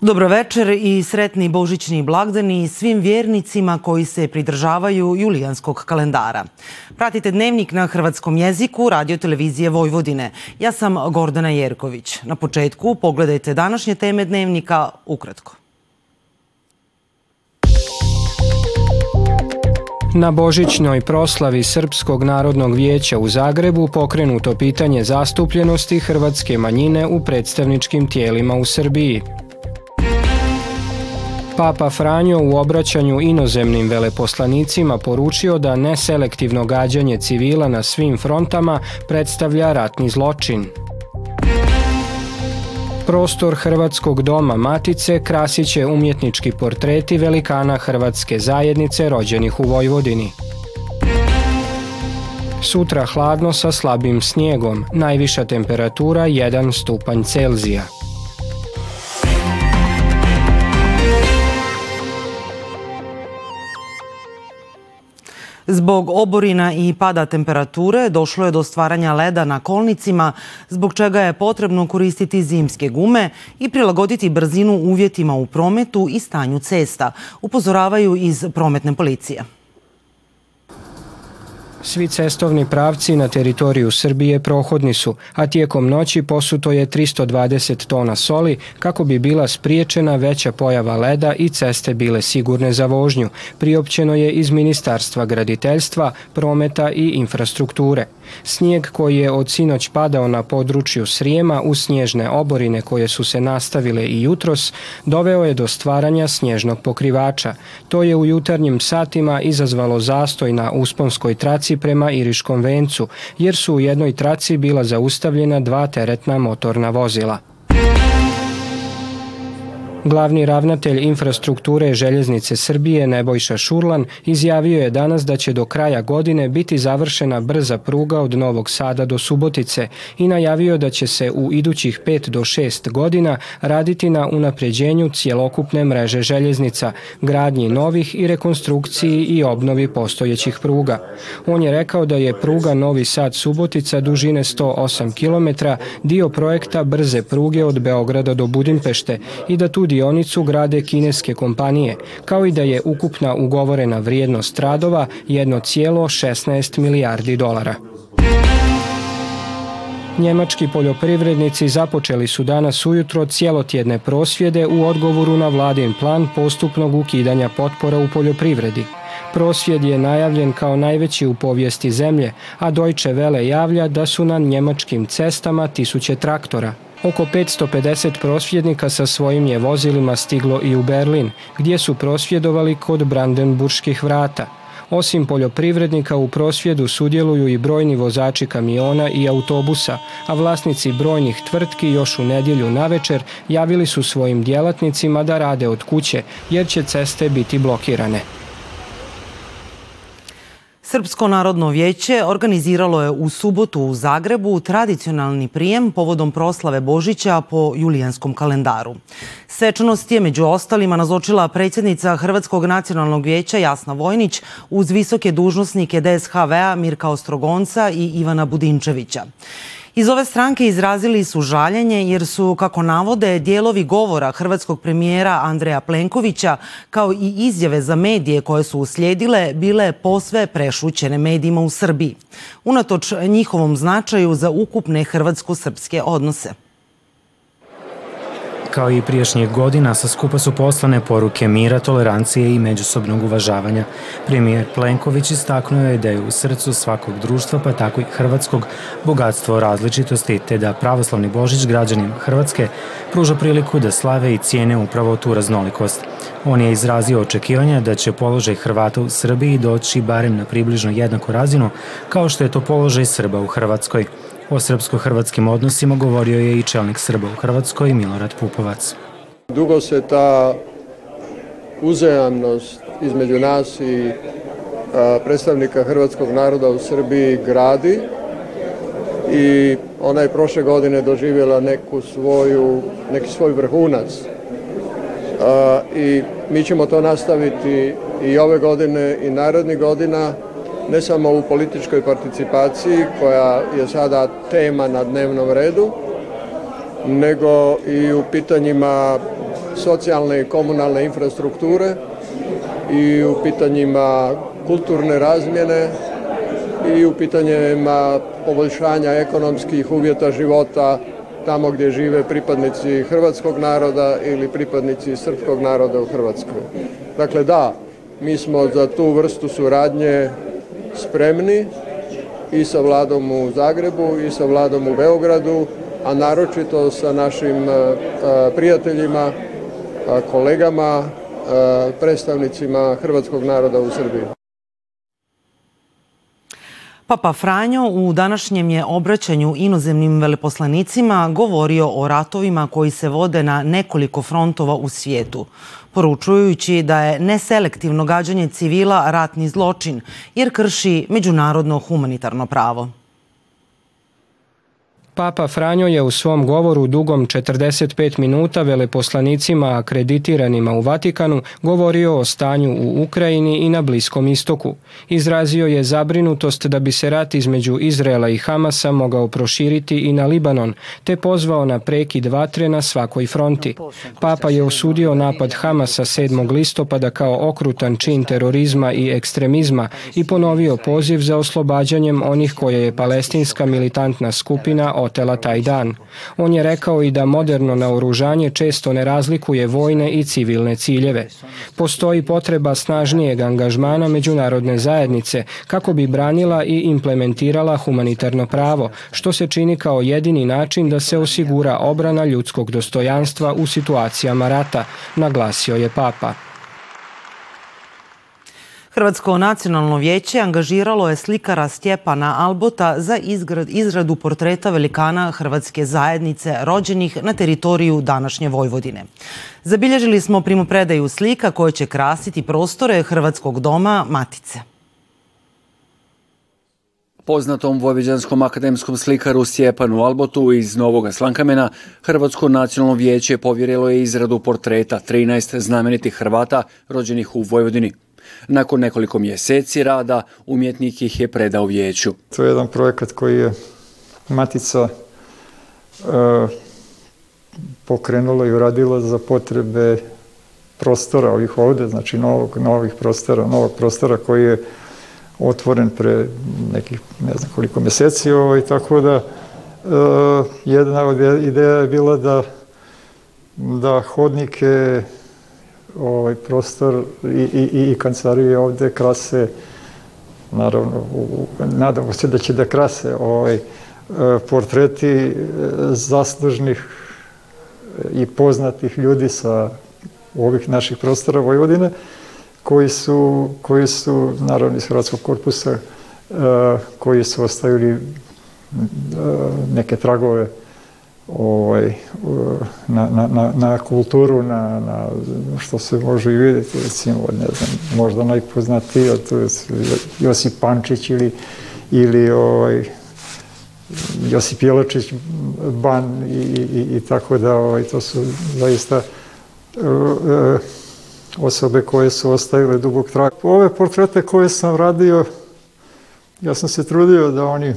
Dobro večer i sretni božićni blagdani svim vjernicima koji se pridržavaju julijanskog kalendara. Pratite dnevnik na hrvatskom jeziku radio televizije Vojvodine. Ja sam Gordana Jerković. Na početku pogledajte današnje teme dnevnika ukratko. Na božićnoj proslavi Srpskog narodnog vijeća u Zagrebu pokrenuto pitanje zastupljenosti hrvatske manjine u predstavničkim tijelima u Srbiji. Papa Franjo u obraćanju inozemnim veleposlanicima poručio da neselektivno gađanje civila na svim frontama predstavlja ratni zločin. Prostor Hrvatskog doma Matice krasit će umjetnički portreti velikana Hrvatske zajednice rođenih u Vojvodini. Sutra hladno sa slabim snijegom, najviša temperatura 1 stupanj Celzija. Zbog oborina i pada temperature došlo je do stvaranja leda na kolnicima, zbog čega je potrebno koristiti zimske gume i prilagoditi brzinu uvjetima u prometu i stanju cesta, upozoravaju iz prometne policije. Svi cestovni pravci na teritoriju Srbije prohodni su, a tijekom noći posuto je 320 tona soli kako bi bila spriječena veća pojava leda i ceste bile sigurne za vožnju, priopćeno je iz Ministarstva graditeljstva, prometa i infrastrukture. Snijeg koji je od sinoć padao na području Srijema u snježne oborine koje su se nastavile i jutros, doveo je do stvaranja snježnog pokrivača. To je u jutarnjim satima izazvalo zastoj na usponskoj traci prema Iriškom vencu, jer su u jednoj traci bila zaustavljena dva teretna motorna vozila. Glavni ravnatelj infrastrukture željeznice Srbije Nebojša Šurlan izjavio je danas da će do kraja godine biti završena brza pruga od Novog Sada do Subotice i najavio da će se u idućih 5 do 6 godina raditi na unapređenju cjelokupne mreže željeznica, gradnji novih i rekonstrukciji i obnovi postojećih pruga. On je rekao da je pruga Novi Sad Subotica dužine 108 km dio projekta brze pruge od Beograda do Budimpešte i da tu dionicu grade kineske kompanije, kao i da je ukupna ugovorena vrijednost radova 1,16 milijardi dolara. Njemački poljoprivrednici započeli su danas ujutro cijelotjedne prosvjede u odgovoru na vladin plan postupnog ukidanja potpora u poljoprivredi. Prosvjed je najavljen kao najveći u povijesti zemlje, a Deutsche Welle javlja da su na njemačkim cestama tisuće traktora. Oko 550 prosvjednika sa svojim je vozilima stiglo i u Berlin, gdje su prosvjedovali kod Brandenburških vrata. Osim poljoprivrednika u prosvjedu sudjeluju i brojni vozači kamiona i autobusa, a vlasnici brojnih tvrtki još u nedjelju navečer javili su svojim djelatnicima da rade od kuće jer će ceste biti blokirane. Srpsko narodno vijeće organiziralo je u subotu u Zagrebu tradicionalni prijem povodom proslave Božića po julijanskom kalendaru. Svečanost je među ostalima nazočila predsjednica Hrvatskog nacionalnog vijeća Jasna Vojnić uz visoke dužnosnike DSHV-a Mirka Ostrogonca i Ivana Budinčevića. Iz ove stranke izrazili su žaljenje jer su, kako navode, dijelovi govora hrvatskog premijera Andreja Plenkovića kao i izjave za medije koje su uslijedile bile posve prešućene medijima u Srbiji. Unatoč njihovom značaju za ukupne hrvatsko-srpske odnose. Kao i prijašnjih godina, sa skupa su poslane poruke mira, tolerancije i međusobnog uvažavanja. Premijer Plenković istaknuo je da je u srcu svakog društva, pa tako i hrvatskog, bogatstvo različitosti, te da pravoslavni Božić građanima Hrvatske pruža priliku da slave i cijene upravo tu raznolikost. On je izrazio očekivanja da će položaj Hrvata u Srbiji doći barem na približno jednaku razinu, kao što je to položaj Srba u Hrvatskoj. O srpsko-hrvatskim odnosima govorio je i čelnik Srba u Hrvatskoj Milorad Pupovac. Dugo se ta uzajamnost između nas i predstavnika hrvatskog naroda u Srbiji gradi i ona je prošle godine doživjela neku svoju, neki svoj vrhunac. I mi ćemo to nastaviti i ove godine i narodnih godina ne samo u političkoj participaciji koja je sada tema na dnevnom redu, nego i u pitanjima socijalne i komunalne infrastrukture i u pitanjima kulturne razmjene i u pitanjima poboljšanja ekonomskih uvjeta života tamo gdje žive pripadnici hrvatskog naroda ili pripadnici srpskog naroda u Hrvatskoj. Dakle, da, mi smo za tu vrstu suradnje spremni i sa vladom u Zagrebu i sa vladom u Beogradu, a naročito sa našim prijateljima, kolegama, predstavnicima hrvatskog naroda u Srbiji. Papa Franjo u današnjem je obraćanju inozemnim veleposlanicima govorio o ratovima koji se vode na nekoliko frontova u svijetu, poručujući da je neselektivno gađanje civila ratni zločin jer krši međunarodno humanitarno pravo. Papa Franjo je u svom govoru dugom 45 minuta veleposlanicima akreditiranima u Vatikanu govorio o stanju u Ukrajini i na Bliskom istoku. Izrazio je zabrinutost da bi se rat između Izraela i Hamasa mogao proširiti i na Libanon, te pozvao na prekid vatre na svakoj fronti. Papa je osudio napad Hamasa 7. listopada kao okrutan čin terorizma i ekstremizma i ponovio poziv za oslobađanjem onih koje je palestinska militantna skupina otela taj dan. On je rekao i da moderno naoružanje često ne razlikuje vojne i civilne ciljeve. Postoji potreba snažnijeg angažmana međunarodne zajednice kako bi branila i implementirala humanitarno pravo, što se čini kao jedini način da se osigura obrana ljudskog dostojanstva u situacijama rata, naglasio je Papa. Hrvatsko nacionalno vijeće angažiralo je slikara Stjepana Albota za izradu portreta velikana Hrvatske zajednice rođenih na teritoriju današnje Vojvodine. Zabilježili smo primopredaju slika koje će krasiti prostore Hrvatskog doma Matice. Poznatom vojvođanskom akademskom slikaru Stjepanu Albotu iz Novog Slankamena Hrvatsko nacionalno vijeće povjerilo je izradu portreta 13 znamenitih Hrvata rođenih u Vojvodini. Nakon nekoliko mjeseci rada umjetnik ih je predao vijeću. To je jedan projekat koji je Matica e, pokrenula i uradila za potrebe prostora ovih ovdje, znači novog, novih prostora, novog prostora koji je otvoren pre nekih ne znam koliko mjeseci ovaj, tako da e, jedna od ideja je bila da da hodnike ovaj prostor i, i, i kancelarije ovdje krase naravno u, nadamo se da će da krase ovaj e, portreti e, zaslužnih i poznatih ljudi sa ovih naših prostora Vojvodine koji su, koji su naravno iz Hrvatskog korpusa e, koji su ostavili neke tragove ovaj, na, na, na, na kulturu, na, na što se može i vidjeti, recimo, ne znam, možda najpoznatiji, to je Josip Pančić ili, ili ovaj, Josip Jelačić, Ban i, i, i tako da, ovaj, to su zaista uh, osobe koje su ostavile dubog trag. Ove portrete koje sam radio, ja sam se trudio da oni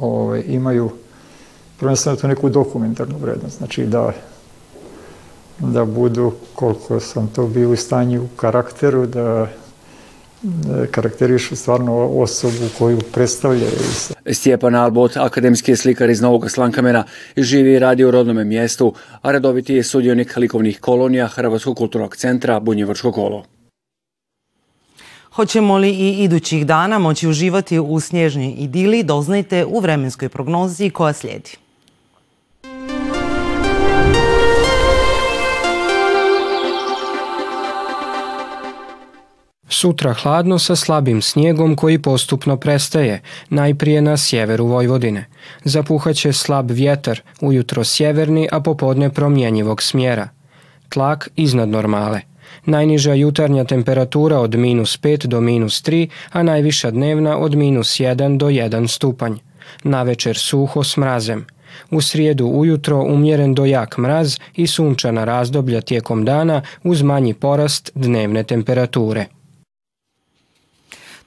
ovaj, imaju prvenstveno to neku dokumentarnu vrednost, znači da, da budu koliko sam to bio u stanju u karakteru, da karakterišu stvarno osobu koju predstavljaju. Stjepan Albot, akademski slikar iz Novog Slankamena, živi i radi u rodnome mjestu, a redoviti je sudionik likovnih kolonija Hrvatskog kulturnog centra Bunjevrško kolo. Hoćemo li i idućih dana moći uživati u snježnoj idili, doznajte u vremenskoj prognozi koja slijedi. Sutra hladno sa slabim snijegom koji postupno prestaje, najprije na sjeveru Vojvodine. Zapuhaće slab vjetar, ujutro sjeverni, a popodne promjenjivog smjera. Tlak iznad normale. Najniža jutarnja temperatura od minus 5 do minus 3, a najviša dnevna od minus 1 do 1 stupanj. Na večer suho s mrazem. U srijedu ujutro umjeren do jak mraz i sunčana razdoblja tijekom dana uz manji porast dnevne temperature.